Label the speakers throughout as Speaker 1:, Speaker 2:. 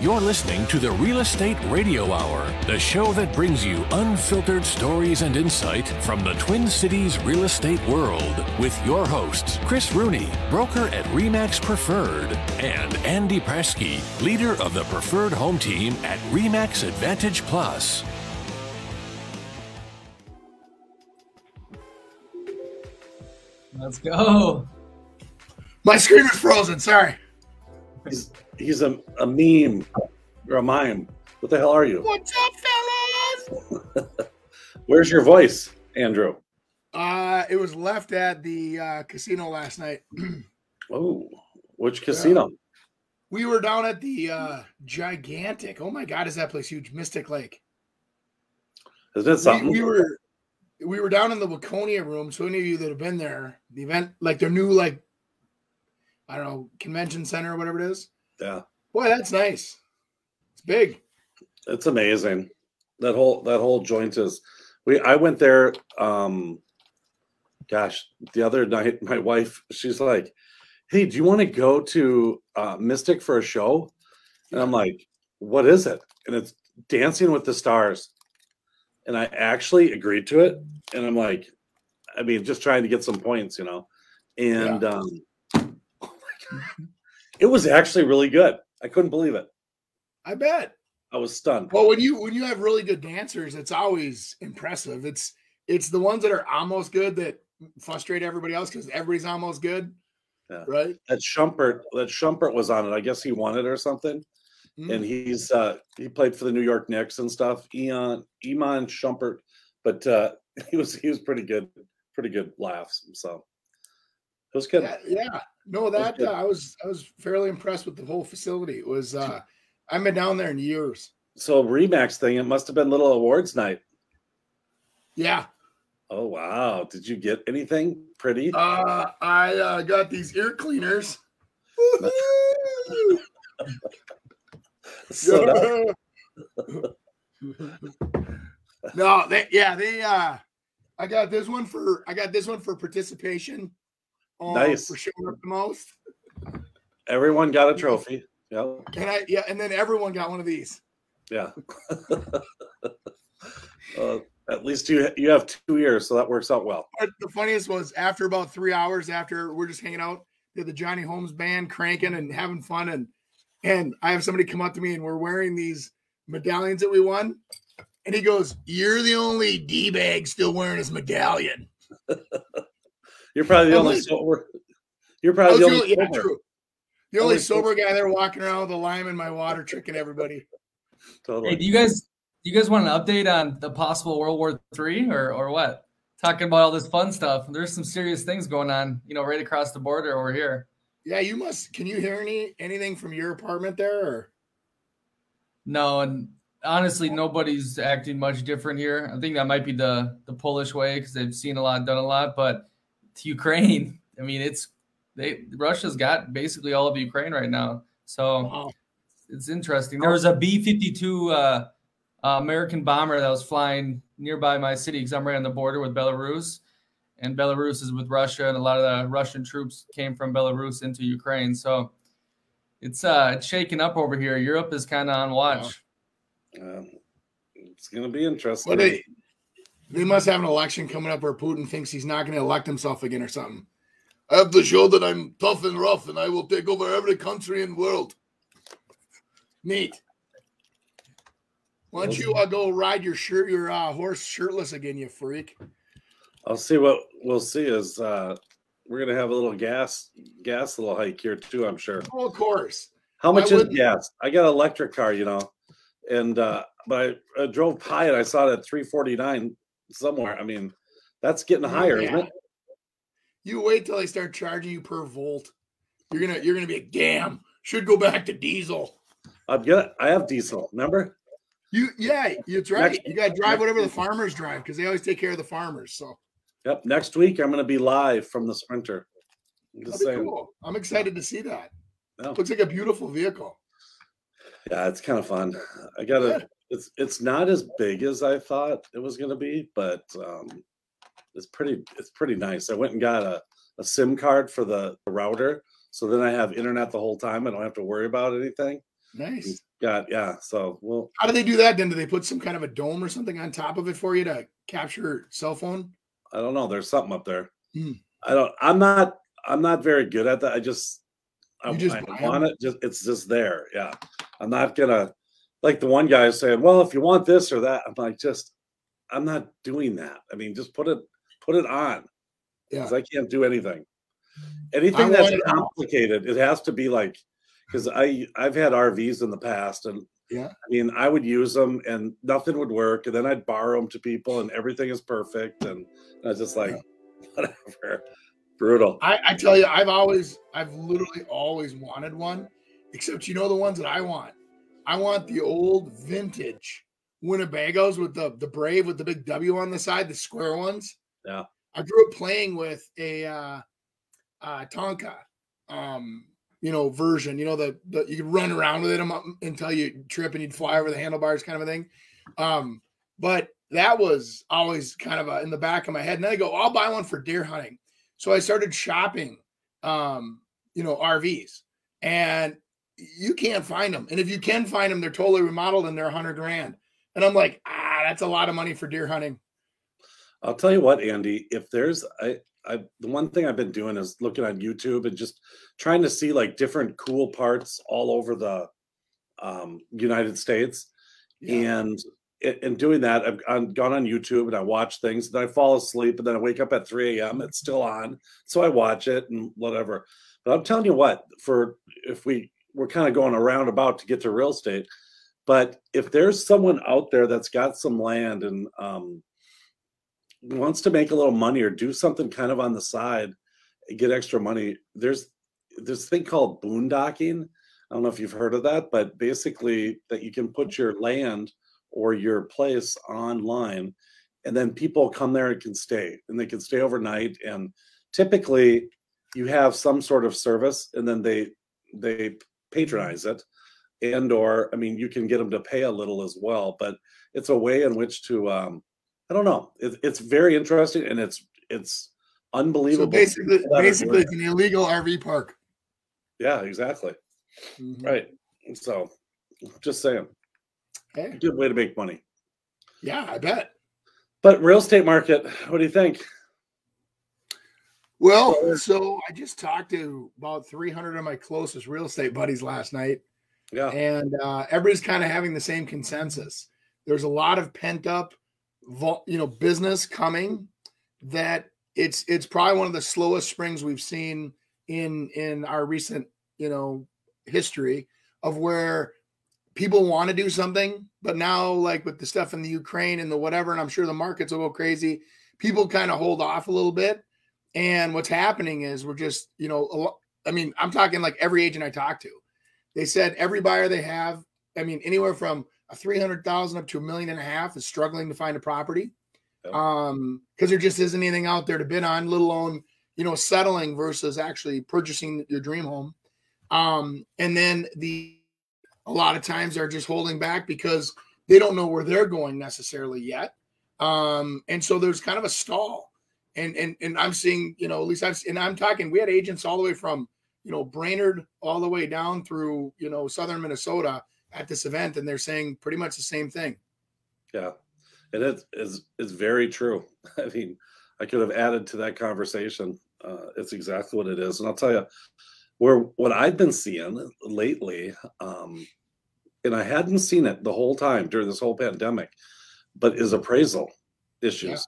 Speaker 1: You're listening to the Real Estate Radio Hour, the show that brings you unfiltered stories and insight from the Twin Cities real estate world with your hosts, Chris Rooney, broker at REMAX Preferred, and Andy Prasky, leader of the Preferred Home Team at REMAX Advantage Plus.
Speaker 2: Let's go.
Speaker 3: My screen is frozen. Sorry.
Speaker 4: He's he's a, a meme or a mime. What the hell are you?
Speaker 3: What's up, fellas?
Speaker 4: Where's your voice, Andrew?
Speaker 3: Uh, it was left at the uh, casino last night.
Speaker 4: Oh, which casino?
Speaker 3: we were down at the uh, gigantic. Oh my God, is that place huge? Mystic Lake.
Speaker 4: Isn't it something?
Speaker 3: We, we were we were down in the Waconia room. So any of you that have been there, the event like their new like I don't know convention center or whatever it is.
Speaker 4: Yeah,
Speaker 3: Boy, that's nice. It's big.
Speaker 4: it's amazing. That whole that whole joint is. We I went there. Um, gosh, the other night, my wife she's like, "Hey, do you want to go to uh, Mystic for a show?" And I'm like, "What is it?" And it's Dancing with the Stars. And I actually agreed to it. And I'm like, I mean, just trying to get some points, you know. And um, oh my god, it was actually really good. I couldn't believe it.
Speaker 3: I bet.
Speaker 4: I was stunned.
Speaker 3: Well, when you when you have really good dancers, it's always impressive. It's it's the ones that are almost good that frustrate everybody else because everybody's almost good,
Speaker 4: Yeah.
Speaker 3: right?
Speaker 4: That Shumpert, that Shumpert was on it. I guess he won it or something.
Speaker 3: Mm.
Speaker 4: And he's uh he played for the New York Knicks and stuff. Eon Iman Shumpert, but uh he was he was pretty good, pretty good laughs. So it was good.
Speaker 3: yeah, yeah. No, that
Speaker 4: good.
Speaker 3: uh, I was I was fairly impressed with the whole facility. It was uh I haven't been down there in years.
Speaker 4: So Remax thing, it must have been little awards night.
Speaker 3: Yeah.
Speaker 4: Oh wow. Did you get anything pretty?
Speaker 3: Uh I uh, got these ear cleaners.
Speaker 4: So
Speaker 3: no, they yeah, they uh I got this one for I got this one for participation. Um,
Speaker 4: Nice.
Speaker 3: for showing up the most.
Speaker 4: everyone got a trophy. Yeah.
Speaker 3: And I yeah, and then everyone got one of these.
Speaker 4: Yeah. uh, at least you you have two ears, so that works out well.
Speaker 3: But the funniest was after about three hours after we're just hanging out, did the Johnny Holm band cranking and having fun and and I have somebody come up to me and we're wearing these medallions that we won. And he goes, You're the only D bag still wearing his medallion.
Speaker 4: You're probably the
Speaker 3: I'm
Speaker 4: only
Speaker 3: like-
Speaker 4: sober. You're probably
Speaker 3: oh,
Speaker 4: the
Speaker 3: the
Speaker 4: only
Speaker 3: only- yeah, true. The only
Speaker 4: Only sober-
Speaker 3: sober guy there walking around with a lime in my water, tricking everybody.
Speaker 4: Totally.
Speaker 2: Hey, do you guys do you guys want an update on the possible World War Three or or what? Talking about all this fun stuff. There's some serious things going on, you know, right across the border over here.
Speaker 3: Yeah, you must. Can you hear any anything from your apartment there? Or
Speaker 2: No, and honestly, nobody's acting much different here. I think that might be the the Polish way because they've seen a lot, done a lot. But to Ukraine, I mean, it's they Russia's got basically all of Ukraine right now. So
Speaker 3: Wow.
Speaker 2: it's interesting. There was a B fifty two uh, American bomber that was flying nearby my city because I'm right on the border with Belarus, and Belarus is with Russia, and a lot of the Russian troops came from Belarus into Ukraine. So it's uh it's shaking up over here. Europe is kind of on watch.
Speaker 4: Um, it's going to be interesting.
Speaker 3: Well, they they must have an election coming up where Putin thinks he's not going to elect himself again or something. I have to show that I'm tough and rough, and I will take over every country in the world. Neat. Why don't you uh, go ride your shirt, your uh, horse shirtless again, you freak?
Speaker 4: I'll see what we'll see is uh, we're going to have a little gas gas little hike here too. I'm sure.
Speaker 3: Oh, of course.
Speaker 4: How much
Speaker 3: I
Speaker 4: is
Speaker 3: wouldn't-
Speaker 4: gas? I got an electric car, you know, and uh, but I, I drove by and I saw it at 349 somewhere. I mean, that's getting higher, isn't
Speaker 3: Yeah.
Speaker 4: it?
Speaker 3: You wait till they start charging you per volt. You're gonna you're gonna be a damn, should go back to diesel.
Speaker 4: I'm gonna. I have diesel. Remember?
Speaker 3: You yeah, it's right.
Speaker 4: Next-
Speaker 3: You gotta drive whatever the farmers drive because they always take care of the farmers. So
Speaker 4: Yep. Next week I'm going to be live from the Sprinter. I'm just saying.
Speaker 3: cool. I'm excited to see that.
Speaker 4: Yeah.
Speaker 3: Looks like a beautiful vehicle.
Speaker 4: Yeah, it's kind of fun. I got
Speaker 3: Yeah.
Speaker 4: to. It's it's not as big as I thought it was going to be, but um, it's pretty. It's pretty nice. I went and got a, a SIM card for the router, so then I have internet the whole time. I don't have to worry about anything.
Speaker 3: Nice.
Speaker 4: Got yeah. So well,
Speaker 3: How do they do that then? Do they put some kind of a dome or something on top of it for you to capture cell phone?
Speaker 4: I don't know. There's something up there.
Speaker 3: Hmm.
Speaker 4: I don't. I'm not. I'm not very good at that. I just. I,
Speaker 3: You just
Speaker 4: I want it. Just it's just there. Yeah. I'm not gonna. Like the one guy saying, well, if you want this or that, I'm like, just. I'm not doing that. I mean, just put it put it on.
Speaker 3: Yeah.
Speaker 4: Because I can't do anything. Anything that's complicated, it has to be like. Because I I've had RVs in the past and
Speaker 3: Yeah.
Speaker 4: I mean, I would use them and nothing would work, and then I'd borrow them to people, and everything is perfect, and I was just like, whatever, brutal.
Speaker 3: I, I tell you, I've always, I've literally always wanted one, except you know the ones that I want. I want the old vintage Winnebagos with the the brave with the big W on the side, the square ones.
Speaker 4: Yeah.
Speaker 3: I grew up playing with a uh, uh, Tonka, um, you know, version. You know, the, the you could run around with it until you trip and you'd fly over the handlebars, kind of a thing. Um, but that was always kind of a, in the back of my head. And then I go, I'll buy one for deer hunting. So I started shopping, um, you know, RVs, and you can't find them. And if you can find them, they're totally remodeled and they're a hundred grand. And I'm like, ah, that's a lot of money for deer hunting.
Speaker 4: I'll tell you what, Andy. If there's, I, I, the one thing I've been doing is looking on YouTube and just trying to see like different cool parts all over the um, United States. Yeah. and in doing that i've gone gone on youtube and i watch things then i fall asleep and then i wake up at 3 a.m it's still on so i watch it and whatever but i'm telling you what for if we we're kind of going around about to get to real estate. But if there's someone out there that's got some land and um, wants to make a little money or do something kind of on the side get extra money there's this thing called boondocking. I don't know if you've heard of that, but basically that you can put your land or your place online and then people come there and can stay and they can stay overnight. And typically you have some sort of service and then they they patronize it and or i mean you can get them to pay a little as well but it's a way in which to um i don't know it, it's very interesting and it's it's unbelievable So
Speaker 3: basically,
Speaker 4: People that are doing
Speaker 3: basically, it's an illegal RV park.
Speaker 4: yeah exactly
Speaker 3: Mhm.
Speaker 4: Right. So just saying,
Speaker 3: Hey,
Speaker 4: good way to make money.
Speaker 3: yeah, I bet.
Speaker 4: But real estate market, what do you think?
Speaker 3: Well, so I just talked to about 300 of my closest real estate buddies last night,
Speaker 4: Yeah.
Speaker 3: and uh, everybody's kind of having the same consensus. There's a lot of pent up, you know, business coming. That it's it's probably one of the slowest springs we've seen in in our recent you know history of where people want to do something, but now like with the stuff in the Ukraine and the whatever, and I'm sure the markets will go crazy. People kind of hold off a little bit. And what's happening is we're just, you know, I mean, I'm talking like every agent I talk to, they said every buyer they have, I mean, anywhere from a 300,000 up to a million and a half is struggling to find a property.
Speaker 4: Yep.
Speaker 3: Um, because there just isn't anything out there to bid on, let alone, you know, settling versus actually purchasing your dream home. Um, and then the a lot of times they're just holding back because they don't know where they're going necessarily yet. Um, and so there's kind of a stall. And and and I'm seeing, you know, at least I've and I'm talking, we had agents all the way from, you know, Brainerd all the way down through, you know, southern Minnesota at this event, and they're saying pretty much the same thing.
Speaker 4: Yeah. And it is is very true. I mean, I could have added to that conversation. Uh, it's exactly what it is. And I'll tell you where what I've been seeing lately, um, and I hadn't seen it the whole time during this whole pandemic, but is appraisal issues.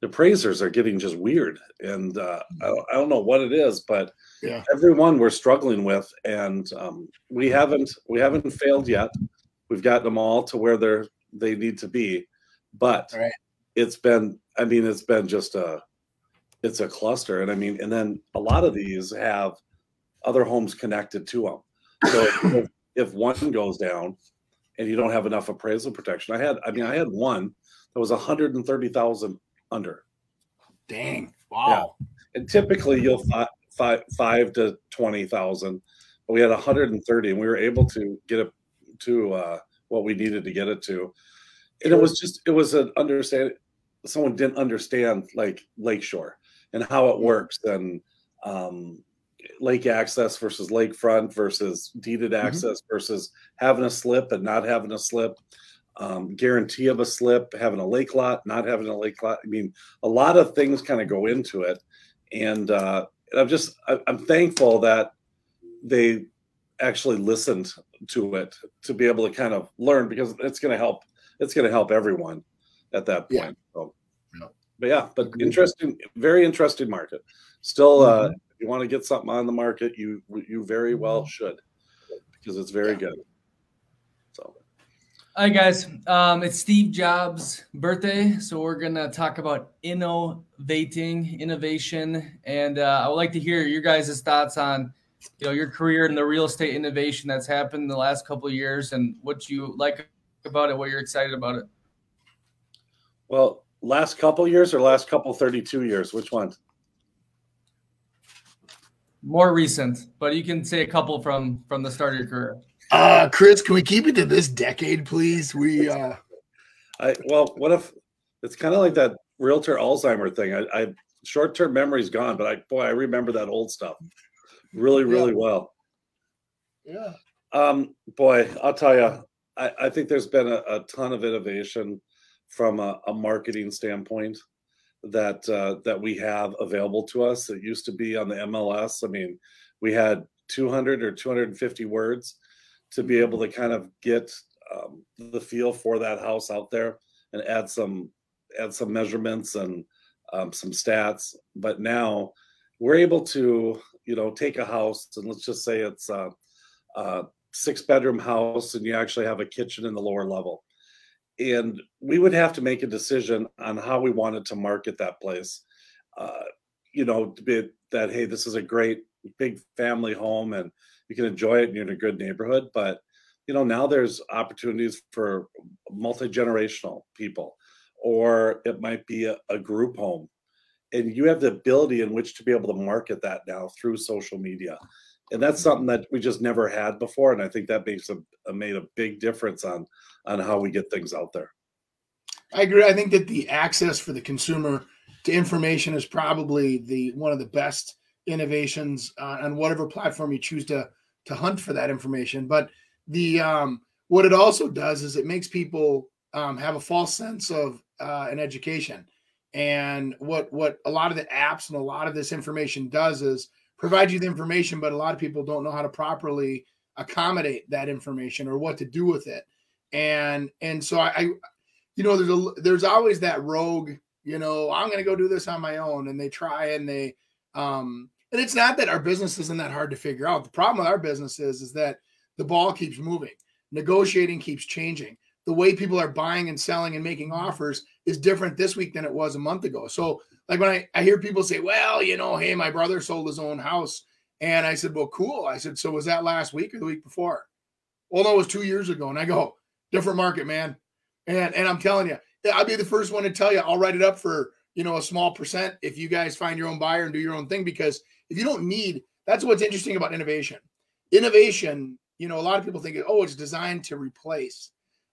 Speaker 4: The appraisers are getting just weird, and uh, I, don't, I don't know what it is, but
Speaker 3: Yeah.
Speaker 4: everyone we're struggling with, and um, we haven't we haven't failed yet. We've gotten them all to where they're they need to be, but
Speaker 3: Right.
Speaker 4: it's been I mean it's been just a it's a cluster, and I mean, and then a lot of these have other homes connected to them. So if, if one goes down and you don't have enough appraisal protection, I had I mean I had one that was 130,000 under.
Speaker 3: Dang. Wow.
Speaker 4: And typically you'll five five five to twenty thousand, but we had 130, and we were able to get it to uh, what we needed to get it to. And it was just it was an understand. Someone didn't understand like Lakeshore and how it works, and um, lake access versus lakefront versus deeded
Speaker 3: Mm-hmm.
Speaker 4: access versus having a slip and not having a slip um, guarantee of a slip having a lake lot not having a lake lot i mean a lot of things kind of go into it and uh, i'm just I, i'm thankful that they actually listened to it to be able to kind of learn because it's going to help it's going to help everyone at that point
Speaker 3: Yeah.
Speaker 4: so,
Speaker 3: Yeah.
Speaker 4: but yeah but interesting very interesting market still uh
Speaker 3: Mhm.
Speaker 4: if you want to get something on the market you you very well should because it's very
Speaker 3: Mm-hmm. Yeah.
Speaker 4: good
Speaker 2: Right, guys. Um, it's Steve Jobs' birthday, so we're gonna talk about innovating, innovation, and uh, I would like to hear your guys' thoughts on, you know, your career in the real estate innovation that's happened in the last couple of years, and what you like about it, what you're excited about it.
Speaker 4: well last couple years or last couple 32 years which one
Speaker 2: More recent, but you can say a couple from from the start of your career.
Speaker 3: Uh, Chris, can we keep it to this decade, please? We uh,
Speaker 4: I well, what if it's kind of like that realtor Alzheimer thing? I, I short-term memory's gone, but I boy, I remember that old stuff really, really well.
Speaker 3: yeah,
Speaker 4: Um, boy, I'll tell you, I, I think there's been a, a ton of innovation from a, a marketing standpoint that uh, that we have available to us. It used to be on the MLS. I mean, we had 200 or 250 words to be able to kind of get um, the feel for that house out there and add some add some measurements and um, some stats. But now we're able to, you know, take a house and let's just say it's a, a six bedroom house and you actually have a kitchen in the lower level. And we would have to make a decision on how we wanted to market that place. Uh, you know, to be that hey, this is a great big family home and you can enjoy it and you're in a good neighborhood. But you know, now there's opportunities for multi-generational people, or it might be a, a group home. And you have the ability in which to be able to market that now through social media. And that's something that we just never had before. And I think that makes a, a made a big difference on on how we get things out there.
Speaker 3: I agree. I think that the access for the consumer to information is probably the one of the best innovations uh, on whatever platform you choose to to hunt for that information. But the um, what it also does is it makes people um, have a false sense of uh, an education. And what what a lot of the apps and a lot of this information does is provide you the information, but a lot of people don't know how to properly accommodate that information or what to do with it. And and so I, I you know, there's a there's always that rogue, you know, I'm gonna go do this on my own, and they try and they um and it's not that our business isn't that hard to figure out. The problem with our business is is that the ball keeps moving, negotiating keeps changing. The way people are buying and selling and making mm-hmm. offers is different this week than it was a month ago. So, like when I, I hear people say, Well, you know, hey, my brother sold his own house. And I said, Well, cool. I said, So was that last week or the week before? Well, no, it was two years ago. And I go, different market, man. And and I'm telling you, I'll be the first one to tell you, I'll write it up for you know a small percent if you guys find your own buyer and do your own thing. Because if you don't need, that's what's interesting about innovation. Innovation, you know, a lot of people think, oh, it's designed to replace.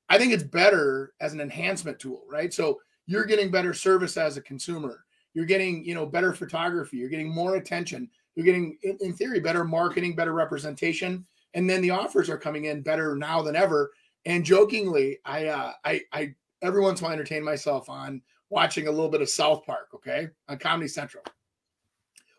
Speaker 3: I think it's better as an enhancement tool, right? So you're getting better service as a consumer. You're getting, you know, better photography. You're getting more attention. You're getting, in, in theory, better marketing, better representation, and then the offers are coming in better now than ever. And jokingly, I, uh, I, I, every once in a while entertain myself on watching a little bit of South Park, okay, on Comedy Central.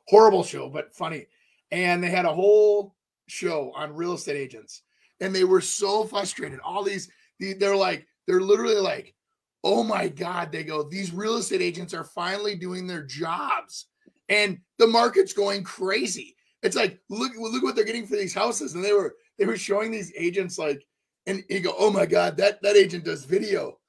Speaker 3: Horrible show, but funny. And they had a whole show on real estate agents, and they were so frustrated. All these, they're like, they're literally like, oh my god, they go, these real estate agents are finally doing their jobs, and the market's going crazy. It's like, look, look what they're getting for these houses, and they were they were showing these agents like, and you go, oh my god, that that agent does video.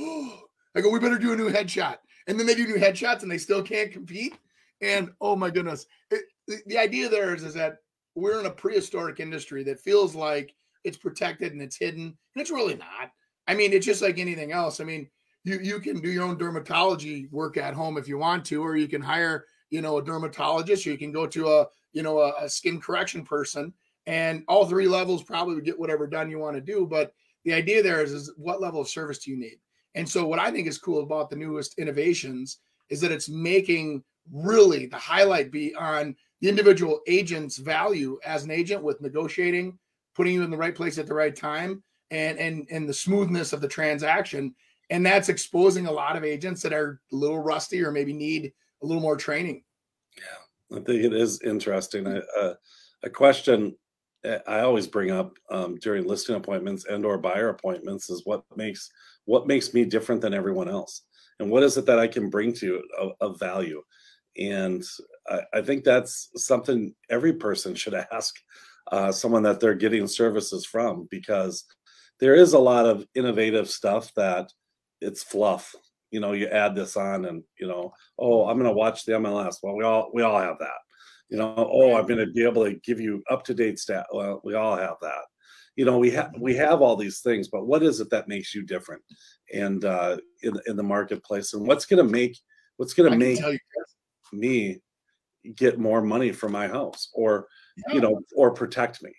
Speaker 3: Oh, I go, we better do a new headshot, and then they do new headshots, and they still can't compete. And oh my goodness, it, the, the idea there is, is that we're in a prehistoric industry that feels like it's protected and it's hidden, and it's really not. I mean, it's just like anything else. I mean, you you can do your own dermatology work at home if you want to, or you can hire, you know, a dermatologist, or you can go to a, you know, a, a skin correction person, and all three levels probably would get whatever done you want to do. But the idea there is, is what level of service do you need? And so, what I think is cool about the newest innovations is that it's making really the highlight be on the individual agent's value as an agent with negotiating, putting you in the right place at the right time, and and and the smoothness of the transaction. And that's exposing a lot of agents that are a little rusty or maybe need a little more training.
Speaker 4: Yeah, I think it is interesting. Uh, a question I always bring up um, during listing appointments and or buyer appointments is what makes what makes me different than everyone else, and what is it that I can bring to of, of value. And I, I, think that's something every person should ask uh, someone that they're getting services from because there is a lot of innovative stuff that it's fluff. You know, you add this on, and you know, oh, I'm going to watch the MLS. Well, we all we all have that you know oh i'm going to be able to give you up to date stat well we all have that you know we have we have all these things but what is it that makes you different and uh in, in the marketplace and what's going to make what's to make me get more money for my house or yeah. you know or protect me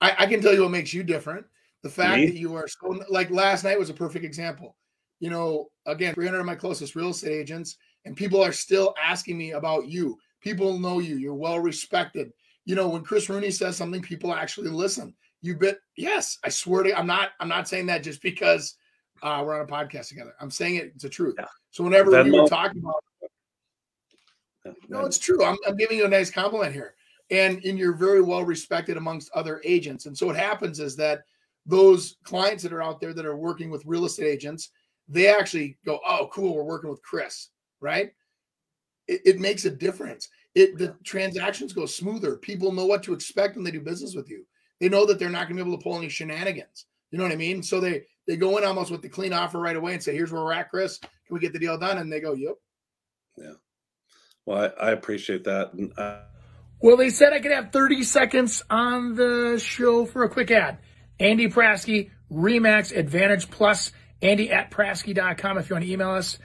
Speaker 3: I, I, can tell you what makes you different the fact me? that you are so like last night was a perfect example you know again 300 of my closest real estate agents and people are still asking me about you People know you. You're well respected. You know, when Chris Rooney says something, people actually listen. You bet. Yes, I swear to. I'm not. I'm not saying that just because uh, we're on a podcast together. I'm saying it, it's the truth. Yeah. So whenever we were talking about, no, it's true. I'm, I'm giving you a nice compliment here, and and you're very well respected amongst other agents. And so what happens is that those clients that are out there that are working with real estate agents, they actually go, "Oh, cool, we're working with Chris." Right? it, it makes a difference. It the transactions go smoother. People know what to expect when they do business with you. They know that they're not going to be able to pull any shenanigans. You know what I mean? So they they go in almost with the clean offer right away and say, "Here's where we're at, Chris. Can we get the deal done?" And they go, "Yep."
Speaker 4: Yeah. Well, I, I appreciate that. And, uh...
Speaker 3: Well, they said I could have 30 seconds on the show for a quick ad. Andy Prasky, Remax Advantage Plus, Andy at Prasky.com if you want to email us.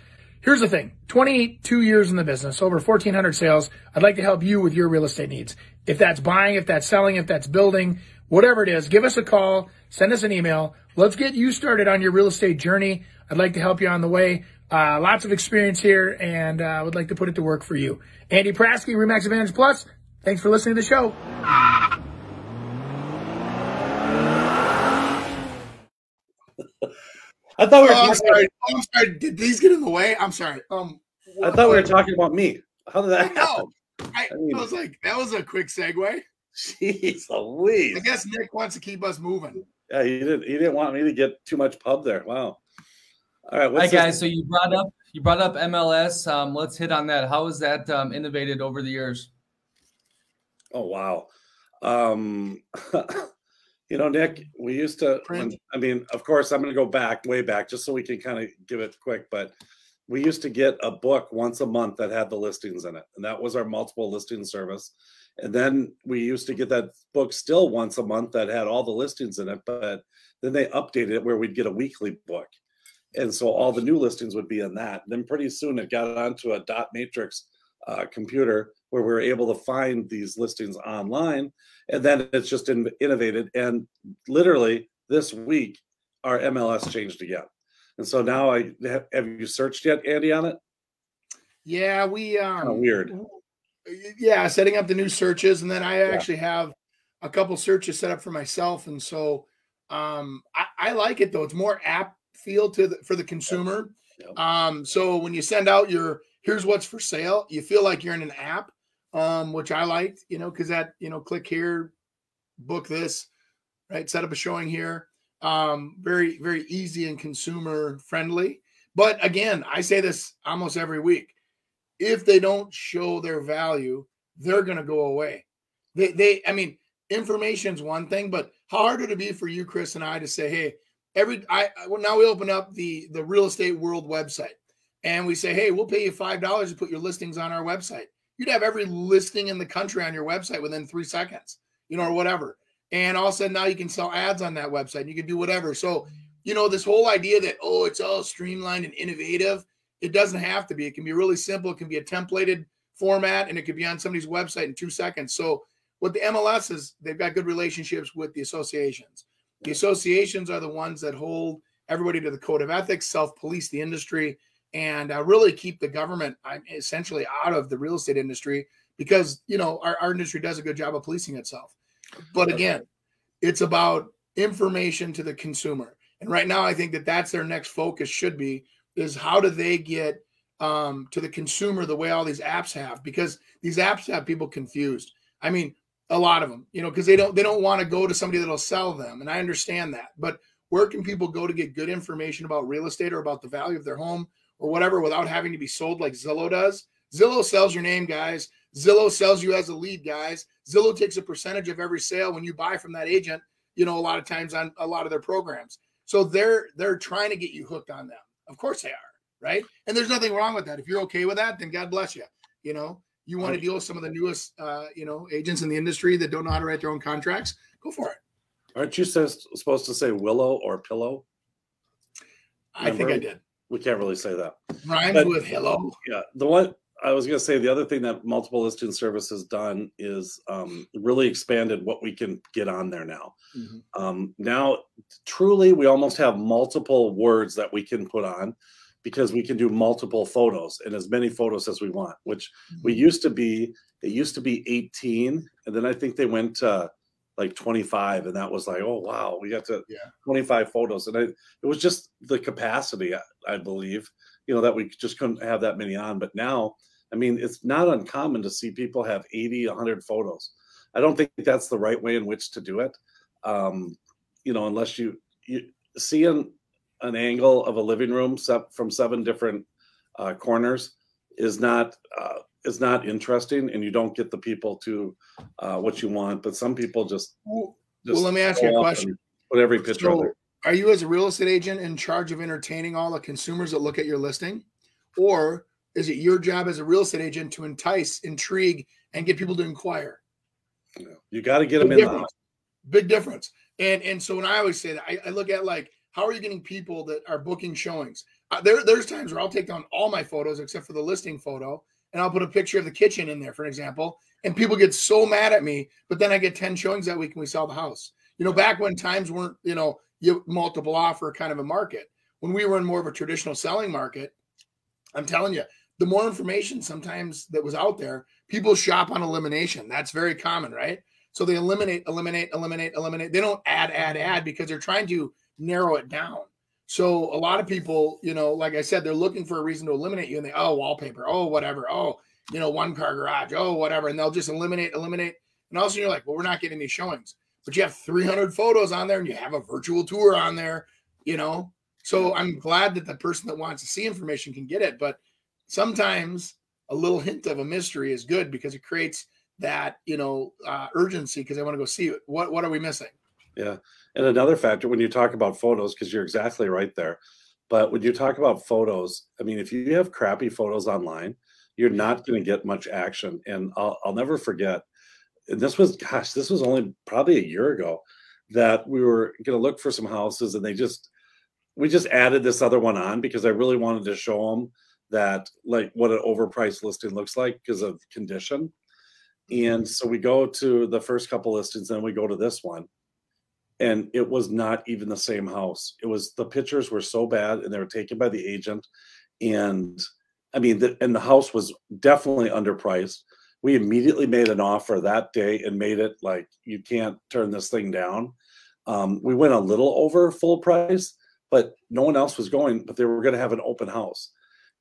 Speaker 3: Here's the thing 22 years in the business, over 1,400 sales. I'd like to help you with your real estate needs. If that's buying, if that's selling, if that's building, whatever it is, give us a call, send us an email. Let's get you started on your real estate journey. I'd like to help you on the way. Uh, lots of experience here, and I uh, would like to put it to work for you. Andy Prasky, Remax Advantage Plus. Thanks for listening to the show.
Speaker 4: I thought we were. Oh,
Speaker 3: I'm sorry. Oh, I'm sorry. Did these get in the way? I'm sorry. Um,
Speaker 4: I thought we were talking about me. How did that
Speaker 3: happen? I, I, mean, I was like, that was a quick segue.
Speaker 4: Jeez Louise.
Speaker 3: I guess Nick wants to keep us moving.
Speaker 4: Yeah, he didn't. He didn't want me to get too much pub there. Wow.
Speaker 2: All right. Hi guys. So you brought up you brought up MLS. Um, let's hit on that. How has that um, innovated over the years?
Speaker 4: Oh wow. Um, You know, Nick, we used to, when, I mean, of course, I'm going to go back, way back, just so we can kind of give it quick, but we used to get a book once a month that had the listings in it. And that was our multiple listing service. And then we used to get that book still once a month that had all the listings in it, but then they updated it where we'd get a weekly book. And so all the new listings would be in that. And then pretty soon it got onto a dot matrix uh, computer where we are able to find these listings online. And then it's just in, innovated. And literally this week, our MLS changed again. And so now I have, have you searched yet, Andy, on it?
Speaker 3: Yeah, we um
Speaker 4: kind of weird.
Speaker 3: Yeah, setting up the new searches, and then I actually have a couple searches set up for myself, and so um I, I like it though. It's more app feel to the, for the consumer. Yep. Um, so when you send out your here's what's for sale. You feel like you're in an app, um, which I liked, you know, because that, you know, click here, book this, right? Set up a showing here. Um, very, very easy and consumer friendly. But again, I say this almost every week. If they don't show their value, they're going to go away. They, they, I mean, information's one thing, but how hard would it be for you, Chris, and I to say, hey, every I well, now we open up the the real estate world website and we say, hey, we'll pay you $5 to put your listings on our website. You'd have every listing in the country on your website within three seconds, you know, or whatever. And all of a sudden now you can sell ads on that website and you can do whatever. So, you know, this whole idea that, oh, it's all streamlined and innovative, it doesn't have to be. It can be really simple. It can be a templated format and it could be on somebody's website in two seconds. So, what the MLS is, they've got good relationships with the associations. The associations are the ones that hold everybody to the code of ethics, self police the industry and uh, really keep the government essentially out of the real estate industry because you know our, our industry does a good job of policing itself. But again, it's about information to the consumer. And right now, I think that that's their next focus should be is how do they get um, to the consumer the way all these apps have because these apps have people confused. I mean, a lot of them, you know, because they don't they don't want to go to somebody that'll sell them, and I understand that. But where can people go to get good information about real estate or about the value of their home or whatever without having to be sold like Zillow does? Zillow sells your name, guys. Zillow sells you as a lead, guys. Zillow takes a percentage of every sale when you buy from that agent. You know, a lot of times on a lot of their programs. So they're they're trying to get you hooked on them. Of course they are, right? And there's nothing wrong with that. If you're okay with that, then God bless you. You know, you want to deal with some of the newest, uh, you know, agents in the industry that don't know how to write their own contracts. Go for it.
Speaker 4: Aren't you supposed to say willow or pillow?
Speaker 3: I think I did.
Speaker 4: We can't really say that.
Speaker 3: Rhymes but, with hello.
Speaker 4: Yeah, the one I was going to say the other thing that multiple listing service has done is um, really expanded what we can get on there now. Mm-hmm. Um, now, truly, we almost have multiple words that we can put on because we can do multiple photos and as many photos as we want. Which mm-hmm. we used to be. It used to be 18, and then I think they went to like 25, and that was like, oh wow, we got to
Speaker 3: yeah.
Speaker 4: 25 photos, and I, it was just the capacity, I, believe you know, that we just couldn't have that many on. But now, I mean, it's not uncommon to see people have 80, 100 photos. I don't think that's the right way in which to do it. Um, you know, unless you, you see an, an angle of a living room set from seven different uh, corners is not uh, is not interesting, and you don't get the people to uh, what you want. But some people just,
Speaker 3: just well let me ask you a question.
Speaker 4: Put every picture. So,
Speaker 3: are you as a real estate agent in charge of entertaining all the consumers that look at your listing? Or is it your job as a real estate agent to entice intrigue and get people to inquire?
Speaker 4: You got to get them big in difference.
Speaker 3: big difference. And and so when i always say that I, I, look at like how are you getting people that are booking showings? Uh, there, there's times where i'll take down all my photos except for the listing photo and i'll put a picture of the kitchen in there for an example and people get so mad at me but then i get 10 showings that week and we sell the house. You know back when times weren't you know you multiple offer kind of a market. When we in more of a traditional selling market, I'm telling you, the more information sometimes that was out there, people shop on elimination. That's very common, right? So they eliminate, eliminate, eliminate, eliminate. They don't add, add, add because they're trying to narrow it down. So a lot of people, you know, like I said, they're looking for a reason to eliminate you and they, oh, wallpaper, oh, whatever, oh, you know, one car garage, oh, whatever. And they'll just eliminate, eliminate. And also you're like, well, we're not getting these showings but you have 300 photos on there and you have a virtual tour on there, you know. So I'm glad that the person that wants to see information can get it, but sometimes a little hint of a mystery is good because it creates that you know uh, urgency because I want to go see it. What what are we missing?
Speaker 4: Yeah, and another factor when you talk about photos, because you're exactly right there. But when you talk about photos, I mean, if you have crappy photos online, you're not going to get much action. And I'll, I'll never forget this was gosh, this was only probably a year ago that we were going to look for some houses, and they just we just added this other one on because I really wanted to show them that like what an overpriced listing looks like because of condition. Mm-hmm. And so we go to the first couple listings, then we go to this one, and it was not even the same house. It was the pictures were so bad, and they were taken by the agent, and I mean, the, and the house was definitely underpriced we immediately made an offer that day and made it like you can't turn this thing down. Um, we went a little over full price, but no one else was going. But they were going to have an open house,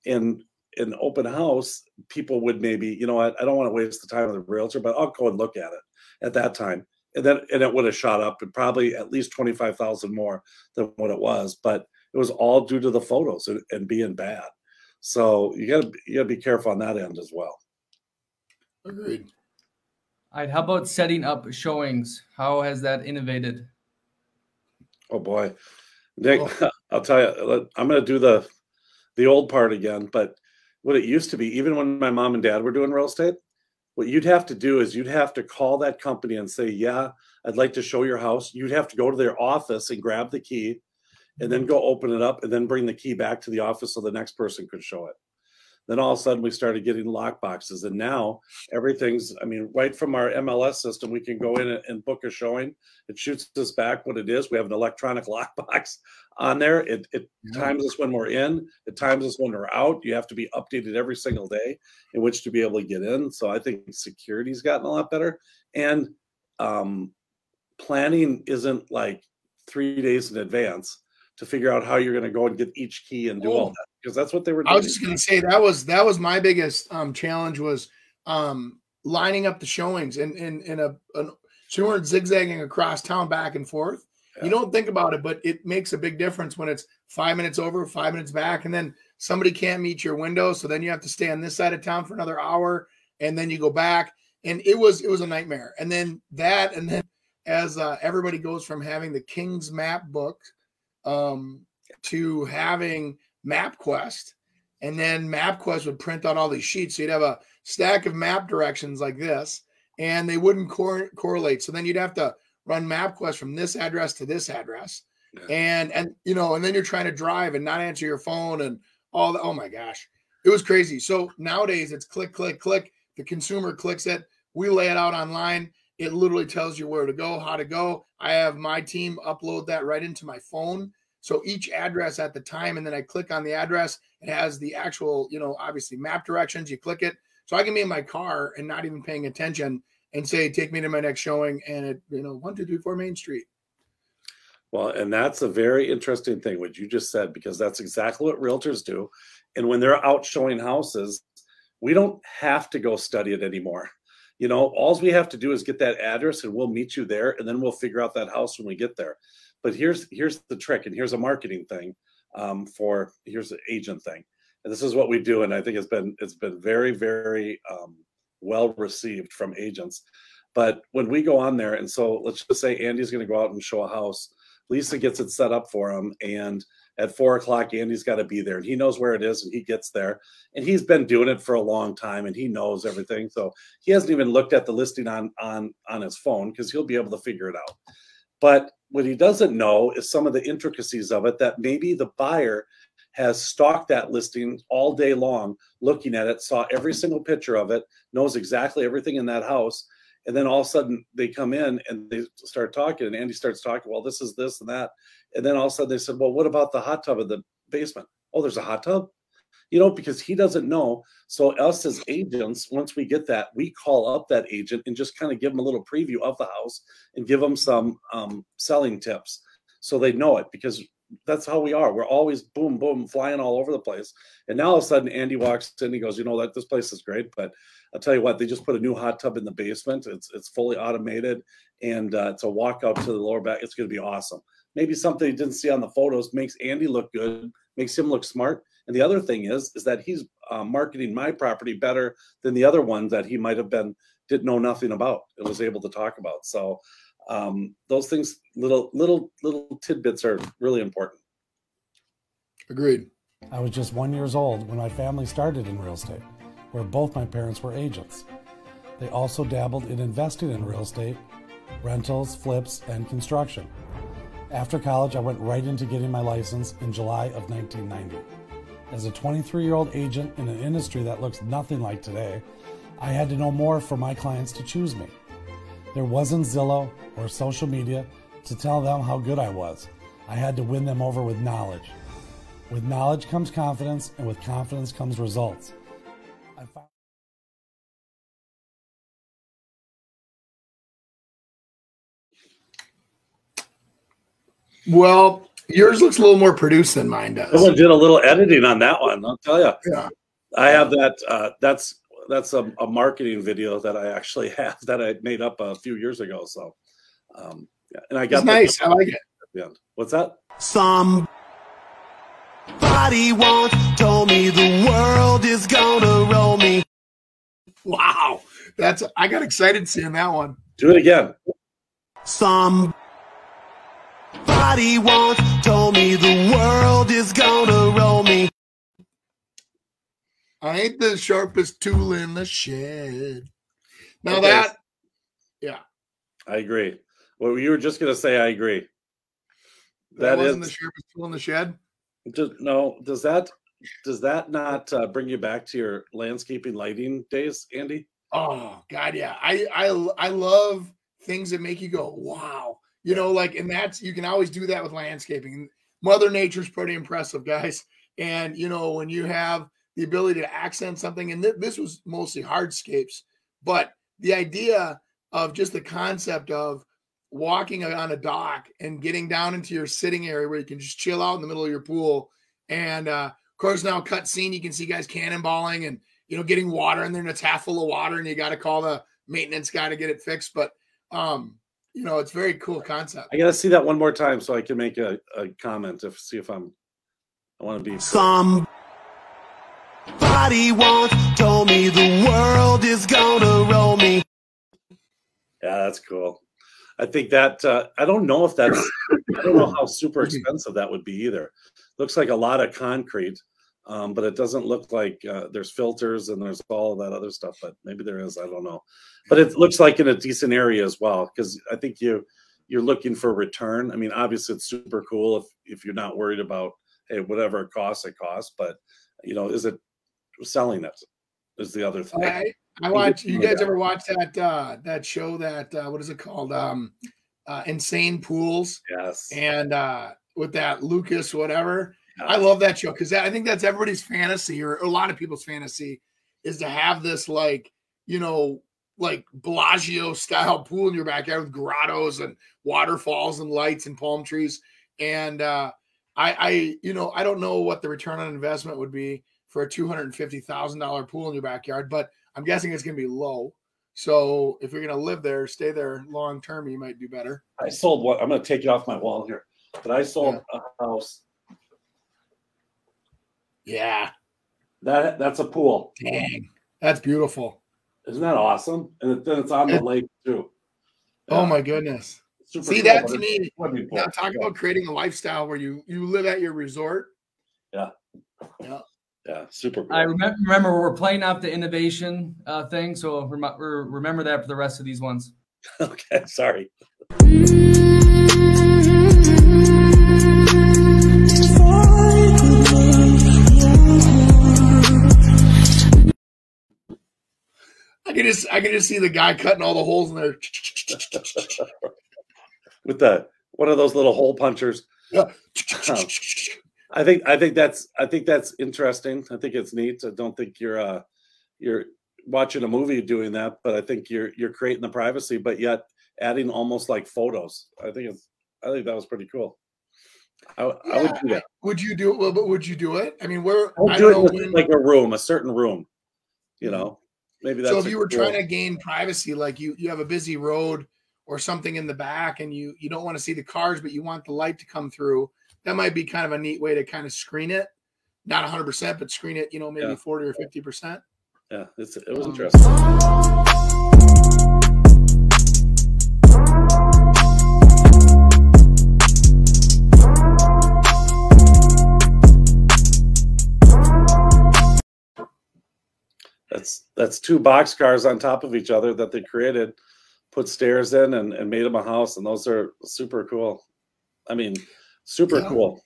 Speaker 4: and an open house, people would maybe, you know, I, I don't want to waste the time of the realtor, but I'll go and look at it at that time, and then and it would have shot up and probably at least twenty five thousand more than what it was. But it was all due to the photos and, and being bad. So you got to you got to be careful on that end as well.
Speaker 3: Agreed.
Speaker 2: All right. How about setting up showings? How has that innovated?
Speaker 4: Oh boy, Nick, oh. I'll tell you. I'm going to do the the old part again. But what it used to be, even when my mom and dad were doing real estate, what you'd have to do is you'd have to call that company and say, "Yeah, I'd like to show your house." You'd have to go to their office and grab the key, and then go open it up, and then bring the key back to the office so the next person could show it. Then all of a sudden we started getting lock boxes, and now everything's. I mean, right from our MLS system, we can go in and, and book a showing. It shoots us back what it is. We have an electronic lock box on there. It, it
Speaker 3: Yeah.
Speaker 4: times us when we're in. It times us when we're out. You have to be updated every single day in which to be able to get in. So I think security's gotten a lot better, and um, planning isn't like three days in advance to figure out how you're going to go and get each key and do all
Speaker 3: Oh.
Speaker 4: that because that's what they were doing.
Speaker 3: I was just gonna say that was that was my biggest um challenge was um lining up the showings and in in a an, so you weren't zigzagging across town back and forth.
Speaker 4: Yeah.
Speaker 3: You don't think about it, but it makes a big difference when it's five minutes over, five minutes back, and then somebody can't meet your window, so then you have to stay on this side of town for another hour, and then you go back, and it was it was a nightmare. And then that, and then as uh, everybody goes from having the King's Map book um, to having MapQuest, and then MapQuest would print out all these sheets. So you'd have a stack of map directions like this, and they wouldn't cor- correlate. So then you'd have to run MapQuest from this address to this address,
Speaker 4: Yeah.
Speaker 3: and and you know, and then you're trying to drive and not answer your phone and all the. Oh my gosh, it was crazy. So nowadays it's click, click, click. The consumer clicks it. We lay it out online. It literally tells you where to go, how to go. I have my team upload that right into my phone. So each address at the time, and then I click on the address. It has the actual, you know, obviously map directions. You click it, so I can be in my car and not even paying attention and say, "Take me to my next showing." And it, you know, one, two, three, four Main Street.
Speaker 4: Well, and that's a very interesting thing what you just said because that's exactly what realtors do. And when they're out showing houses, we don't have to go study it anymore. You know, all we have to do is get that address and we'll meet you there and then we'll figure out that house when we get there. But here's here's the trick and here's a marketing thing um, for here's an agent thing. And this is what we do and I think it's been it's been very very um, well received from agents. But when we go on there and so let's just say Andy's going to go out and show a house Lisa gets it set up for him, and at four o'clock, Andy's got to be there, and he knows where it is, and he gets there, and he's been doing it for a long time, and he knows everything. So he hasn't even looked at the listing on on on his phone because he'll be able to figure it out. But what he doesn't know is some of the intricacies of it that maybe the buyer has stalked that listing all day long, looking at it, saw every single picture of it, knows exactly everything in that house, and then all of a sudden they come in and they start talking and andy starts talking well this is this and that. And then all of a sudden they said well what about the hot tub in the basement? Oh there's a hot tub? You know because he doesn't know. So us as agents once we get that we call up that agent and just kind of give them a little preview of the house and give them some um, selling tips so they know it because that's how we are we're always boom boom flying all over the place and now all of a sudden andy walks in he goes you know that this place is great but I'll tell you what, they just put a new hot tub in the basement. It's it's fully automated and uh, it's a walk out to the lower back. It's going to be awesome. Maybe something you didn't see on the photos makes Andy look good, makes him look smart. And the other thing is, is that he's uh, marketing my property better than the other ones that he might have been didn't know nothing about and was able to talk about. So um, those things, little little little tidbits, are really important.
Speaker 3: Agreed.
Speaker 5: I was just one years old when my family started in real estate, where both my parents were agents. They also dabbled in investing in real estate, rentals, flips, and construction. After college, I went right into getting my license in July of 1990. As a 23 year old agent in an industry that looks nothing like today, I had to know more for my clients to choose me. There wasn't Zillow or social media to tell them how good I was. I had to win them over with knowledge. With knowledge comes confidence, and with confidence comes results.
Speaker 3: Well, yours looks a little more produced than mine does.
Speaker 4: Someone did a little editing on that one. I'll tell you.
Speaker 3: Yeah.
Speaker 4: I have that. Uh, that's that's a, a marketing video that I actually have that I made up a few years ago. So, um, yeah, and I got
Speaker 3: It's nice. I like it.
Speaker 4: at the end. What's that?
Speaker 6: Somebody once told me the world is gonna roll me.
Speaker 3: Wow. That's I got excited seeing that one.
Speaker 4: Do it again.
Speaker 6: Somebody once told me the world is gonna roll me.
Speaker 3: I ain't the sharpest tool in the shed. Now
Speaker 4: Okay.
Speaker 3: that yeah,
Speaker 4: I agree. Well, you were just gonna say I agree.
Speaker 3: that
Speaker 4: That
Speaker 3: wasn't
Speaker 4: is
Speaker 3: the sharpest tool in the shed.
Speaker 4: just, no. Does that does that not uh, bring you back to your landscaping lighting days, Andy?
Speaker 3: Oh God, yeah. I I I love things that make you go, wow. You know, like, and that's you can always do that with landscaping. Mother Nature's pretty impressive, guys. And you know, when you have the ability to accent something, and th- this was mostly hardscapes, but the idea of just the concept of walking on a dock and getting down into your sitting area where you can just chill out in the middle of your pool. And uh, of course, now cut scene, you can see guys cannonballing and you know getting water in there and it's half full of water, and you got to call the maintenance guy to get it fixed. But um, you know, it's very cool concept.
Speaker 4: I got to see that one more time so I can make a, a comment if see if I'm. I want to be.
Speaker 6: Somebody once told me the world is gonna roll me.
Speaker 4: Yeah, that's cool. I think that uh, I don't know if that's I don't know how super expensive that would be either. Looks like a lot of concrete, um, but it doesn't look like uh, there's filters and there's all that other stuff. But maybe there is. I don't know. But it looks like in a decent area as well because I think you you're looking for return. I mean, obviously it's super cool if if you're not worried about hey whatever it costs it costs, but you know is it selling it is the other thing.
Speaker 3: I, I watch. You guys ever watch that uh that show that uh what is it called? Um uh Insane Pools
Speaker 4: Yes.
Speaker 3: and uh with that Lucas whatever.
Speaker 4: Yeah.
Speaker 3: I love that show because I think that's everybody's fantasy or a lot of people's fantasy is to have this like, you know, like Bellagio style pool in your backyard with grottos and waterfalls and lights and palm trees. And uh I I you know, I don't know what the return on investment would be for a two hundred and fifty thousand dollar pool in your backyard, but I'm guessing it's going to be low. So if you're going to live there, stay there long term, you might do better.
Speaker 4: I sold what I'm going to take it off my wall here, but I sold a house
Speaker 3: Yeah,
Speaker 4: that that's a pool.
Speaker 3: dang, that's beautiful.
Speaker 4: Isn't that awesome? And then it's on the lake too.
Speaker 3: Oh my goodness.
Speaker 4: super
Speaker 3: See
Speaker 4: cool,
Speaker 3: that to me.
Speaker 4: a swimming pool.
Speaker 3: Now talk
Speaker 4: Yeah.
Speaker 3: about creating a lifestyle where you you live at your resort.
Speaker 4: Yeah. Yeah, super cool.
Speaker 2: I remember, remember we're playing out the innovation uh, thing, so rem- remember that for the rest of these ones.
Speaker 4: okay, sorry.
Speaker 3: I can just I can just see the guy cutting all the holes in there.
Speaker 4: With the one of those little hole punchers.
Speaker 3: Yeah.
Speaker 4: I think I think that's I think that's interesting. I think it's neat. I don't think you're uh you're watching a movie doing that, but I think you're you're creating the privacy, but yet adding almost like photos. I think it's I think that was pretty cool. I, I would do that.
Speaker 3: Would you do it? Well, but would you do it? I mean, where
Speaker 4: I
Speaker 3: I
Speaker 4: do it
Speaker 3: when,
Speaker 4: like a room, a certain room. You know, maybe that's
Speaker 3: so if you were
Speaker 4: cool-
Speaker 3: trying to gain privacy, like you you have a busy road or something in the back, and you you don't want to see the cars, but you want the light to come through, that might be kind of a neat way to kind of screen it. Not 100, percent but screen it. You know, maybe
Speaker 4: Yeah.
Speaker 3: 40 or 50 percent.
Speaker 4: yeah, it's, it was
Speaker 3: Um,
Speaker 4: interesting. That's that's two box cars on top of each other that they created, put stairs in and, and made them a house, and those are super cool. I mean, super
Speaker 3: Yeah.
Speaker 4: cool.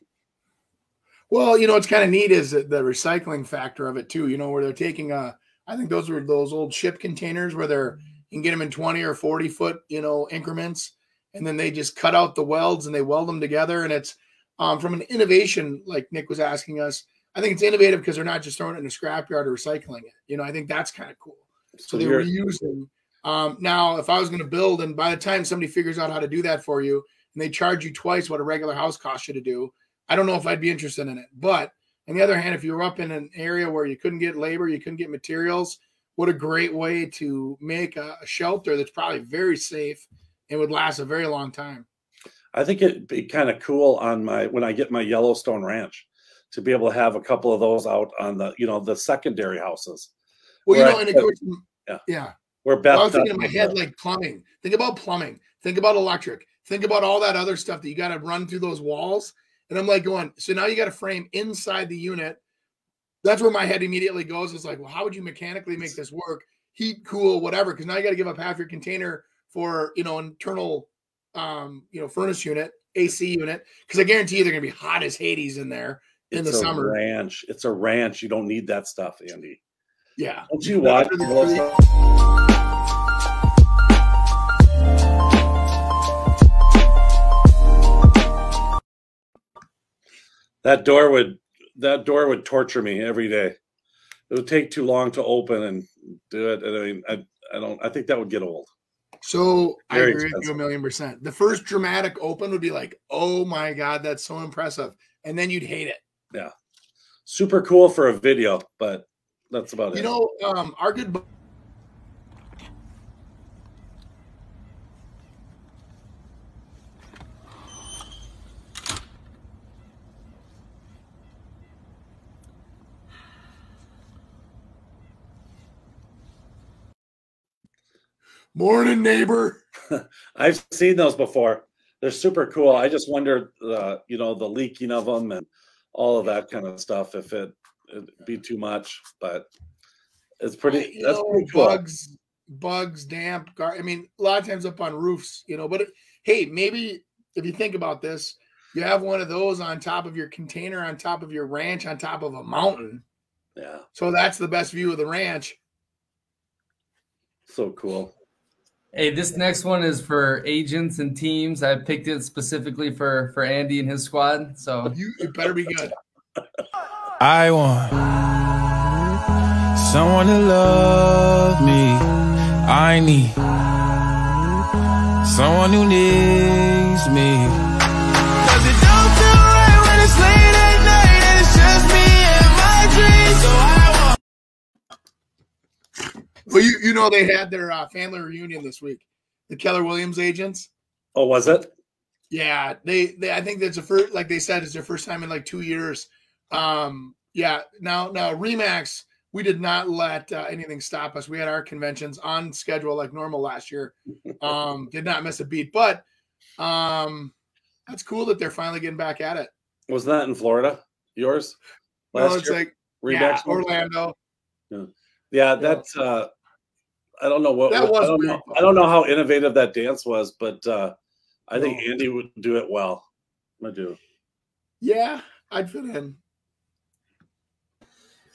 Speaker 3: Well, you know, what's kind of neat is the recycling factor of it too. You know, where they're taking a, I think those were those old ship containers where they're you can get them in 20 or 40 foot, you know, increments, and then they just cut out the welds and they weld them together. And it's um, from an innovation, like Nick was asking us. I think it's innovative because they're not just throwing it in a scrapyard or recycling it. You know, I think that's kind of cool. So they're
Speaker 4: you're-
Speaker 3: Um, now, if I was going to build, and by the time somebody figures out how to do that for you, and they charge you twice what a regular house costs you to do, I don't know if I'd be interested in it. But on the other hand, if you were up in an area where you couldn't get labor, you couldn't get materials, what a great way to make a, a shelter that's probably very safe and would last a very long time.
Speaker 4: I think it'd be kind of cool on my when I get my Yellowstone ranch to be able to have a couple of those out on the you know the secondary houses
Speaker 3: Well, you know,
Speaker 4: I
Speaker 3: and of
Speaker 4: could-
Speaker 3: course,
Speaker 4: yeah.
Speaker 3: yeah.
Speaker 4: where Beth.
Speaker 3: Well, I was thinking in my head like plumbing. Think about plumbing. Think about electric. Think about all that other stuff that you got to run through those walls. And I'm like going, so now you got a frame inside the unit. That's where my head immediately goes. It's like, well, how would you mechanically make this work? Heat, cool, whatever. Because now you got to give up half your container for you know internal, um, you know, furnace unit, AC unit. Because I guarantee you they're gonna be hot as Hades in there. In
Speaker 4: it's
Speaker 3: the summer.
Speaker 4: ranch. It's a ranch. You don't need that stuff, Andy.
Speaker 3: Yeah.
Speaker 4: Don't you watch? That door would that door would torture me every day. It would take too long to open and do it. And I mean, I, I don't. I think that would get old.
Speaker 3: So I
Speaker 4: Very
Speaker 3: agree with you a million percent. The first dramatic open would be like, oh my God, that's so impressive. And then you'd hate it.
Speaker 4: Yeah, super cool for a video, but that's about
Speaker 3: You
Speaker 4: it.
Speaker 3: You know, um, our good morning neighbor.
Speaker 4: I've seen those before. They're super cool. I just wonder, uh, you know, the leaking of them and all of that kind of stuff. If it it'd be too much, but it's pretty. That's
Speaker 3: know,
Speaker 4: pretty cool.
Speaker 3: bugs, bugs, damp. Gar- I mean, a lot of times up on roofs, you know. But it, hey, maybe if you think about this, you have one of those on top of your container, on top of your ranch, on top of a mountain.
Speaker 4: Yeah,
Speaker 3: So that's the best view of the ranch.
Speaker 4: so cool.
Speaker 2: Hey, this next one is for agents and teams. I picked it specifically for for Andy and his squad. So
Speaker 3: You it better be good.
Speaker 6: I want someone to love me. I need someone who needs me.
Speaker 3: Well, you you know they had their uh, family reunion this week. The Keller Williams agents.
Speaker 4: Oh, was it?
Speaker 3: Yeah, they, they I think that's the first like they said it's their first time in like two years. Um, yeah. Now now Remax, we did not let uh, anything stop us. We had our conventions on schedule like normal last year. Um, did not miss a beat, but um, that's cool that they're finally getting back at it.
Speaker 4: Was that in Florida? Yours?
Speaker 3: Well, it's like
Speaker 4: Remax one?
Speaker 3: Orlando.
Speaker 4: Yeah, that's. uh I don't know what.
Speaker 3: That was
Speaker 4: I don't know. I don't know how innovative that dance was, but uh I think
Speaker 3: No.
Speaker 4: Andy would do it well. I do.
Speaker 3: Yeah, I'd fit in.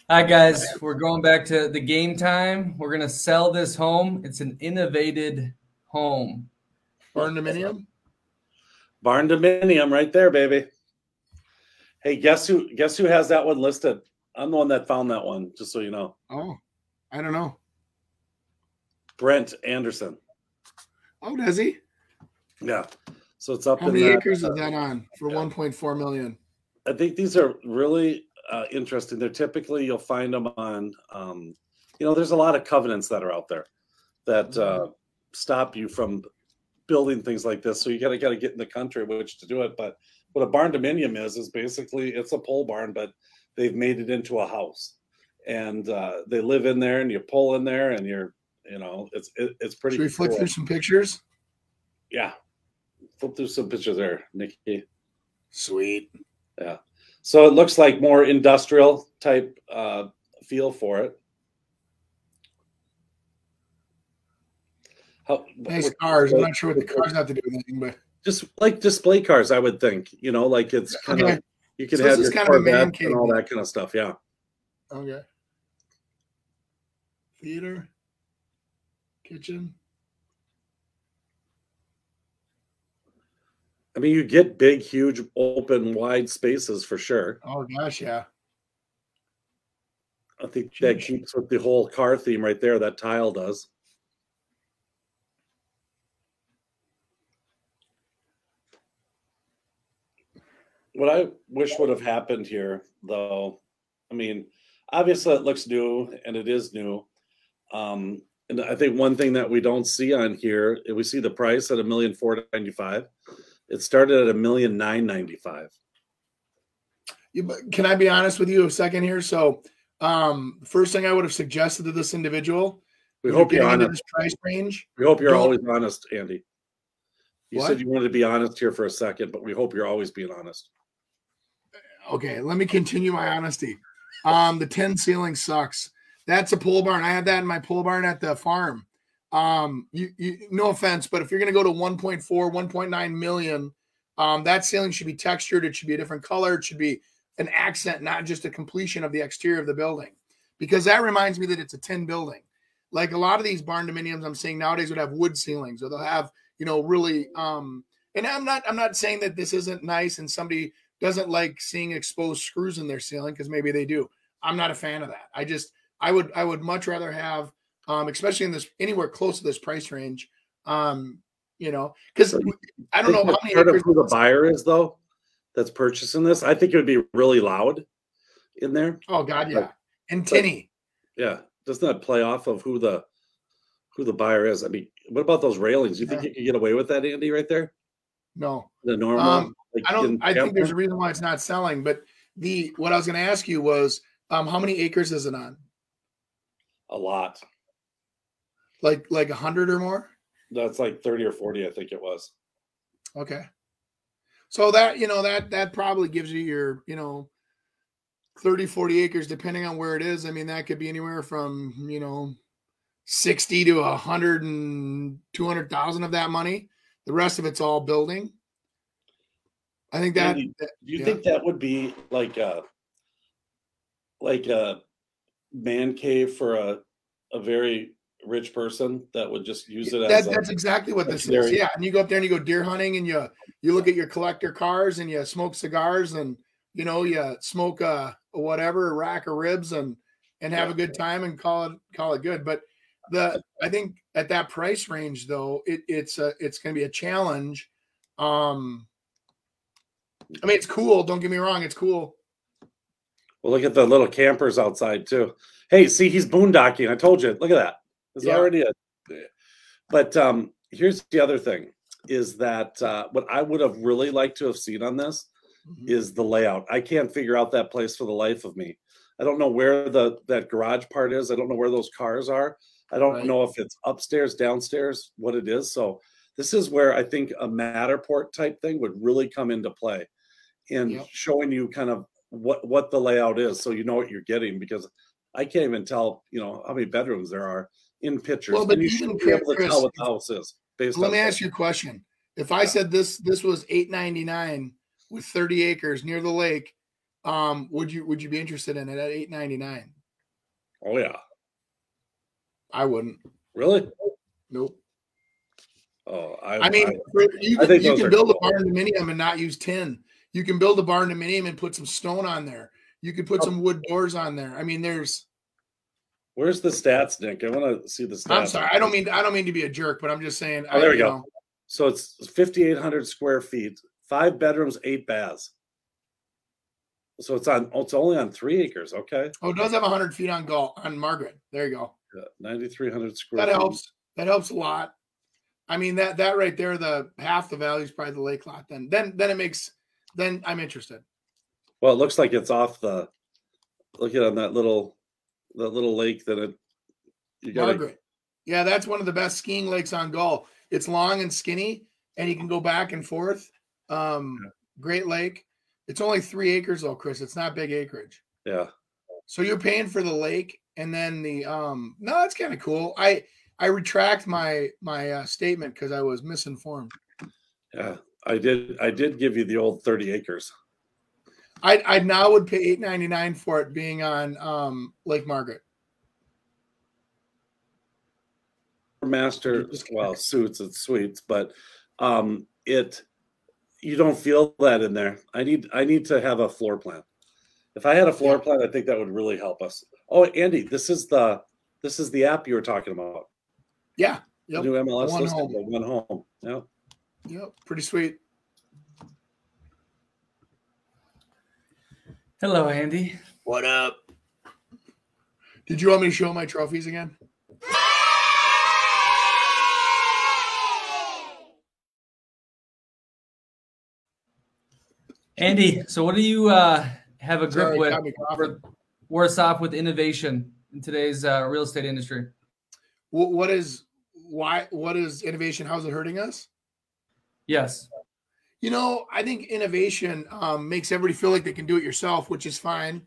Speaker 2: Hi guys, we're going back to the game time. We're gonna sell this home. It's an innovated home.
Speaker 3: Barn Dominium.
Speaker 4: Barn Dominium right there, baby. Hey, guess who guess who has that one listed? I'm the one that found that one, just so you know.
Speaker 3: Oh, I don't know.
Speaker 4: Brent Anderson.
Speaker 3: Oh, does he?
Speaker 4: Yeah. So it's up
Speaker 3: How
Speaker 4: in
Speaker 3: many
Speaker 4: that,
Speaker 3: acres
Speaker 4: uh,
Speaker 3: is that on for
Speaker 4: yeah.
Speaker 3: 1.4 million?
Speaker 4: I think these are really uh, interesting. They're typically you'll find them on, um, you know, there's a lot of covenants that are out there that uh, stop you from building things like this. So you gotta gotta get in the country which to do it. But what a barn dominium is is basically it's a pole barn, but they've made it into a house, and uh, they live in there, and you pull in there, and you're, you know, it's it, it's pretty.
Speaker 3: Should we flip
Speaker 4: cool.
Speaker 3: through some pictures?
Speaker 4: Yeah, flip through some pictures there, Nikki.
Speaker 3: Sweet. Yeah.
Speaker 4: So it looks like more industrial type uh, feel for it. How,
Speaker 3: Nice cars. I'm not sure what the cars have to do with anything, but
Speaker 4: Just like display cars, I would think. You know, like it's kind
Speaker 3: Okay.
Speaker 4: of you can
Speaker 3: So
Speaker 4: have your
Speaker 3: kind of a man
Speaker 4: Corvette and all that kind of stuff. Yeah,
Speaker 3: okay. Theater, kitchen.
Speaker 4: I mean, you get big, huge, open, wide spaces for sure.
Speaker 3: Oh gosh, yeah.
Speaker 4: I think that keeps with the whole car theme right there. That tile does. What I wish would have happened here, though, I mean, obviously it looks new and it is new. Um, and I think one thing that we don't see on here, we see the price at a million four ninety five. It started at a million nine ninety five.
Speaker 3: Can I be honest with you a second here? So, um, first thing I would have suggested to this individual,
Speaker 4: We hope you're honest.
Speaker 3: this price range.
Speaker 4: We hope you're
Speaker 3: Don't-
Speaker 4: always honest, Andy. You
Speaker 3: What?
Speaker 4: said you wanted to be honest here for a second, but we hope you're always being honest.
Speaker 3: Okay, let me continue my honesty. Um, the 10 ceiling sucks. That's a pole barn. I had that in my pole barn at the farm. Um, you, you no offense, but if you're gonna go to 1.4, 1.9 million, um, that ceiling should be textured, it should be a different color, it should be an accent, not just a completion of the exterior of the building, because that reminds me that it's a tin building. Like a lot of these barn dominiums I'm seeing nowadays would have wood ceilings, or they'll have you know really. um And I'm not I'm not saying that this isn't nice, and somebody doesn't like seeing exposed screws in their ceiling because maybe they do. I'm not a fan of that. I just I would I would much rather have, um, especially in this anywhere close to this price range, um, you know, because I don't know how many
Speaker 4: part of
Speaker 3: acres.
Speaker 4: who the buyer is though that's purchasing this. I think it would be really loud in there.
Speaker 3: Oh God, yeah, and tinny.
Speaker 4: Yeah, doesn't that play off of who the who the buyer is? I mean, what about those railings? You think you can get away with that, Andy? Right there,
Speaker 3: No,
Speaker 4: the normal.
Speaker 3: Um,
Speaker 4: like
Speaker 3: I don't. I think there's a reason why it's not selling. But the what I was going to ask you was, um, how many acres is it on?
Speaker 4: A lot.
Speaker 3: Like like a hundred or more?
Speaker 4: That's like thirty or forty, I think it was.
Speaker 3: Okay. So that, you know, that that probably gives you your, you know, 30, 40 acres, depending on where it is. I mean, that could be anywhere from, you know, 60 to a hundred and 200,000 of that money. The rest of it's all building. I think that,
Speaker 4: Andy,
Speaker 3: that-
Speaker 4: Do you
Speaker 3: yeah.
Speaker 4: think that would be like a like a man cave for a a very rich person that would just use it
Speaker 3: that,
Speaker 4: as a,
Speaker 3: that's exactly what this is. Yeah. And you go up there and you go deer hunting and you, you look at your collector cars and you smoke cigars and, you know, you smoke a, a whatever, a rack of ribs and, and have a good time and call it, call it good. But the, I think at that price range though, it, it's a, it's going to be a challenge. Um, I mean, it's cool. Don't get me wrong. It's cool.
Speaker 4: Well look at the little campers outside too. Hey, see he's boondocking. I told you. Look at that. It's
Speaker 3: Yeah.
Speaker 4: already a but um here's the other thing is that uh what I would have really liked to have seen on this
Speaker 3: Mhm.
Speaker 4: is the layout. I can't figure out that place for the life of me. I don't know where the that garage part is. I don't know where those cars are. I don't
Speaker 3: Right.
Speaker 4: know if it's upstairs, downstairs, what it is. So this is where I think a Matterport type thing would really come into play in
Speaker 3: Yep.
Speaker 4: showing you kind of what what the layout is so you know what you're getting because I can't even tell, you know, how many bedrooms there are in pictures.
Speaker 3: Well, but
Speaker 4: and you
Speaker 3: even
Speaker 4: should be able to
Speaker 3: Chris,
Speaker 4: tell what the house is based
Speaker 3: Let me ask you a question. If I said this, this was 899 with 30 acres near the lake, um, would you, would you be interested in it at 899?
Speaker 4: Oh yeah.
Speaker 3: I wouldn't.
Speaker 4: Really?
Speaker 3: Nope.
Speaker 4: Oh, I,
Speaker 3: I mean,
Speaker 4: I-
Speaker 3: you
Speaker 4: I
Speaker 3: you can build a
Speaker 4: cool.
Speaker 3: barn dominium and not use tin. You can build a barn dominium and put some stone on there. You could put
Speaker 4: Oh.
Speaker 3: some wood doors on there. I mean, there's.
Speaker 4: where's the stats, Nick? I want to see the stats.
Speaker 3: I'm sorry. I don't mean. I don't mean to be a jerk, but I'm just saying.
Speaker 4: Oh, there we go.
Speaker 3: know,
Speaker 4: So it's 5,800 square feet, five bedrooms, eight baths. So it's on. Oh, it's only on three acres. Okay,
Speaker 3: oh, it does have 100 feet on Gull on Margaret. There you go.
Speaker 4: yeah, 9,300 square.
Speaker 3: That
Speaker 4: feet.
Speaker 3: helps. That helps a lot. I mean that that right there, the half the value is probably the lake lot. Then then then it makes then I'm interested.
Speaker 4: Well, it looks like it's off the. Look at on that little, that little lake that it. You got
Speaker 3: Margaret. Yeah, that's one of the best skiing lakes on Gull. It's long and skinny, and you can go back and forth. Um, great lake. It's only three acres though, Chris. It's not big acreage.
Speaker 4: Yeah,
Speaker 3: So you're paying for the lake and then the um no, that's kind of cool. I I retract my my uh, statement because I was misinformed.
Speaker 4: yeah. I did. I did give you the old 30 acres.
Speaker 3: I I now would pay eight ninety nine for it being on um Lake Margaret.
Speaker 4: master well suits and suites but um it you don't feel that in there i need i need to have a floor plan if i had a floor
Speaker 3: Yeah.
Speaker 4: plan i think that would really help us oh andy this is the this is the app you were talking about
Speaker 3: Yeah.
Speaker 4: the new mls
Speaker 3: One
Speaker 4: listing,
Speaker 3: Home.
Speaker 4: one home yeah
Speaker 3: Yep. Pretty sweet.
Speaker 2: Hello, Andy.
Speaker 3: What up? Did you want me to show my trophies again?
Speaker 2: Andy, so what do you uh, have a grip
Speaker 3: Sorry,
Speaker 2: with
Speaker 3: got me coughing.
Speaker 2: worse off with innovation in today's uh, real estate industry?
Speaker 3: What, what is why? What is innovation? How's it hurting us?
Speaker 2: Yes.
Speaker 3: You know, I think innovation um, makes everybody feel like they can do it yourself, which is fine.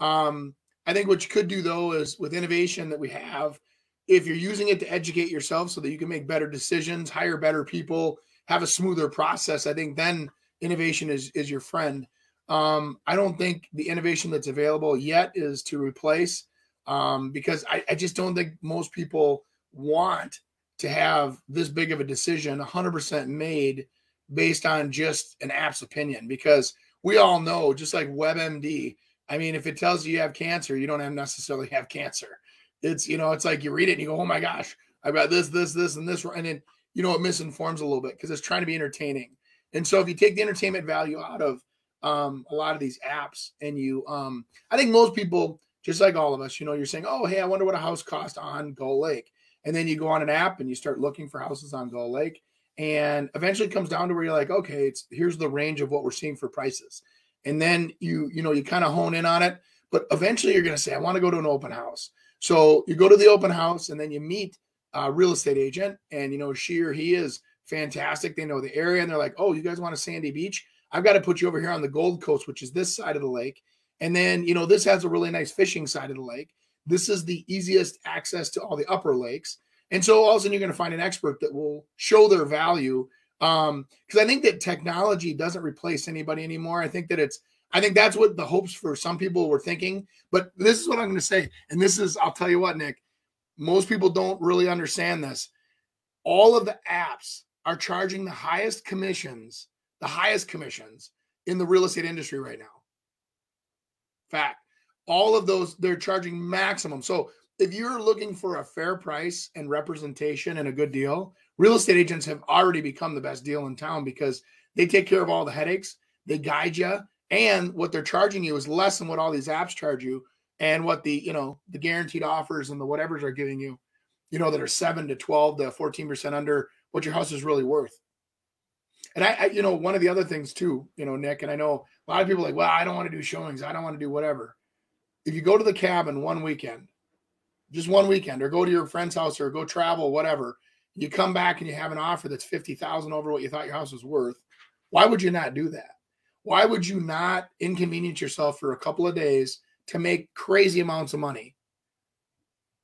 Speaker 3: Um, I think what you could do though is with innovation that we have, if you're using it to educate yourself so that you can make better decisions, hire better people, have a smoother process, I think then innovation is is your friend. Um, I don't think the innovation that's available yet is to replace um, because I, I just don't think most people want to have this big of a decision 100% made based on just an app's opinion because we all know just like WebMD I mean if it tells you you have cancer you don't have necessarily have cancer. It's you know it's like you read it and you go oh my gosh I've got this this this and this and then you know it misinforms a little bit because it's trying to be entertaining. And so if you take the entertainment value out of um, a lot of these apps and you um, I think most people just like all of us you know you're saying oh hey I wonder what a house cost on Gull Lake and then you go on an app and you start looking for houses on Gull Lake. And eventually it comes down to where you're like okay it's here's the range of what we're seeing for prices. And then you you know you kind of hone in on it. But eventually you're going to say i want to go to an open house. So you go to the open house and then you meet a real estate agent and you know she or he is fantastic. They know the area and they're like oh you guys want a sandy beach? I've got to put you over here on the gold coast which is this side of the lake. And then you know this has a really nice fishing side of the lake this is the easiest access to all the upper lakes and so all of a sudden you're going to find an expert that will show their value. Um, because I think that technology doesn't replace anybody anymore. I think that it's I think that's what the hopes for some people were thinking. But this is what I'm going to say. And this is, I'll tell you what, Nick, most people don't really understand this. All of the apps are charging the highest commissions, the highest commissions in the real estate industry right now. Fact. All of those, they're charging maximum. So if you're looking for a fair price and representation and a good deal, real estate agents have already become the best deal in town because they take care of all the headaches, they guide you, and what they're charging you is less than what all these apps charge you and what the, you know, the guaranteed offers and the whatevers are giving you, you know, that are 7 to 12 to 14% under what your house is really worth. And I, I, you know, one of the other things too, you know, Nick, and I know a lot of people like, well, I don't want to do showings. I don't want to do whatever. If you go to the cabin one weekend just one weekend or go to your friend's house or go travel, whatever. You come back and you have an offer that's 50,000 over what you thought your house was worth. Why would you not do that? Why would you not inconvenience yourself for a couple of days to make crazy amounts of money?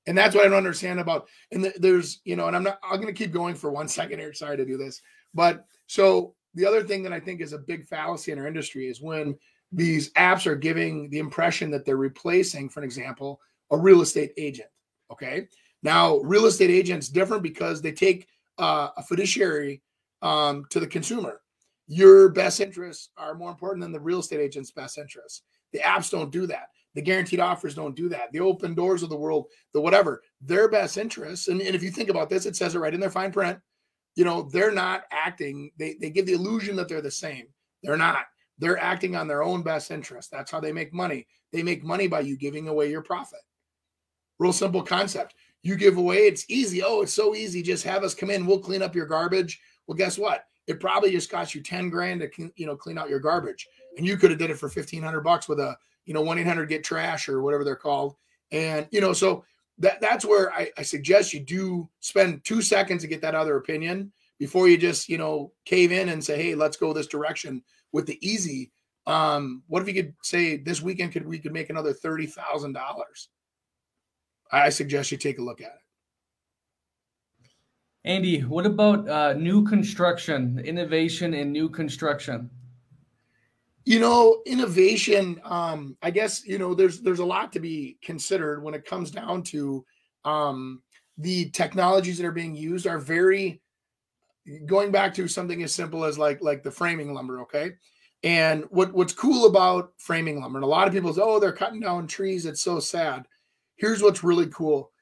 Speaker 3: And that's what I don't understand about. And the, there's, you know, and I'm not, I'm going to keep going for one second here. Sorry to do this. But so the other thing that I think is a big fallacy in our industry is when these apps are giving the impression that they're replacing, for an example, a real estate agent. Okay. Now, real estate agents different because they take uh, a fiduciary um, to the consumer. Your best interests are more important than the real estate agent's best interests. The apps don't do that. The guaranteed offers don't do that. The open doors of the world, the whatever, their best interests. And, and if you think about this, it says it right in their fine print. You know, they're not acting, they, they give the illusion that they're the same. They're not. They're acting on their own best interest. That's how they make money. They make money by you giving away your profit. Real simple concept. You give away, it's easy. Oh, it's so easy. Just have us come in. We'll clean up your garbage. Well, guess what? It probably just cost you 10 grand to you know clean out your garbage. And you could have did it for 1500 bucks with a, you know, 1-800 get trash or whatever they're called. And, you know, so that that's where I, I suggest you do spend two seconds to get that other opinion before you just, you know, cave in and say, hey, let's go this direction with the easy. Um, what if you could say this weekend could we could make another thirty thousand dollars? I suggest you take a look at it.
Speaker 2: Andy, what about uh, new construction, innovation in new construction?
Speaker 3: You know, innovation. Um, I guess you know there's there's a lot to be considered when it comes down to um, the technologies that are being used are very going back to something as simple as like like the framing lumber. Okay, and what what's cool about framing lumber, and a lot of people say, oh, they're cutting down trees. It's so sad here's what's really cool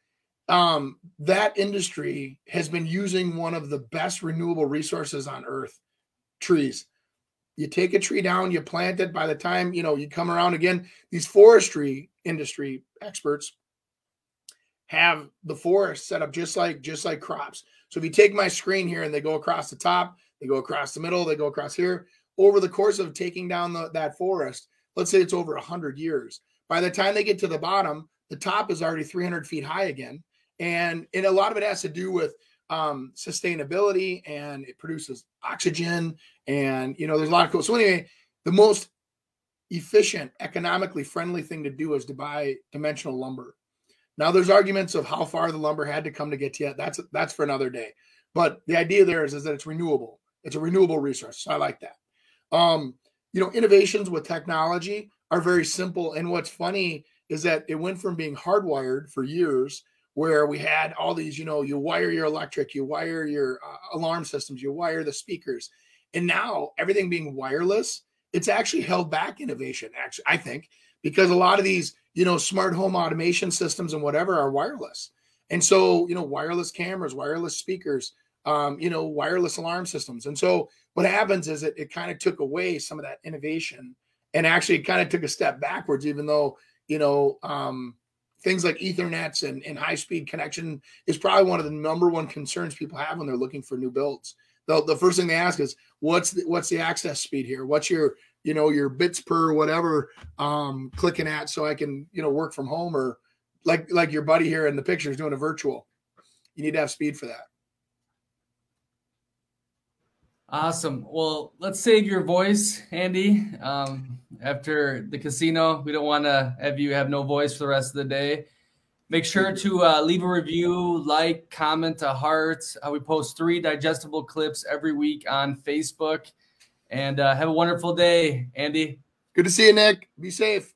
Speaker 3: um, that industry has been using one of the best renewable resources on earth trees you take a tree down you plant it by the time you know you come around again these forestry industry experts have the forest set up just like just like crops so if you take my screen here and they go across the top they go across the middle they go across here over the course of taking down the, that forest let's say it's over 100 years by the time they get to the bottom the top is already 300 feet high again. And, and a lot of it has to do with um, sustainability and it produces oxygen. And, you know, there's a lot of cool. So, anyway, the most efficient, economically friendly thing to do is to buy dimensional lumber. Now, there's arguments of how far the lumber had to come to get to it. That's that's for another day. But the idea there is, is that it's renewable. It's a renewable resource. So I like that. Um, you know, innovations with technology are very simple. And what's funny is that it went from being hardwired for years, where we had all these, you know, you wire your electric, you wire your uh, alarm systems, you wire the speakers, and now everything being wireless, it's actually held back innovation. Actually, I think because a lot of these, you know, smart home automation systems and whatever are wireless, and so you know, wireless cameras, wireless speakers, um, you know, wireless alarm systems, and so what happens is it it kind of took away some of that innovation and actually kind of took a step backwards, even though you know um, things like Ethernets and, and high speed connection is probably one of the number one concerns people have when they're looking for new builds. The, the first thing they ask is what's the, what's the access speed here? What's your you know your bits per whatever um, clicking at so I can you know work from home or like like your buddy here in the picture is doing a virtual. You need to have speed for that.
Speaker 2: Awesome. Well, let's save your voice, Andy. Um, after the casino, we don't want to have you have no voice for the rest of the day. Make sure to uh, leave a review, like, comment, a heart. Uh, we post three digestible clips every week on Facebook. And uh, have a wonderful day, Andy.
Speaker 3: Good to see you, Nick. Be safe.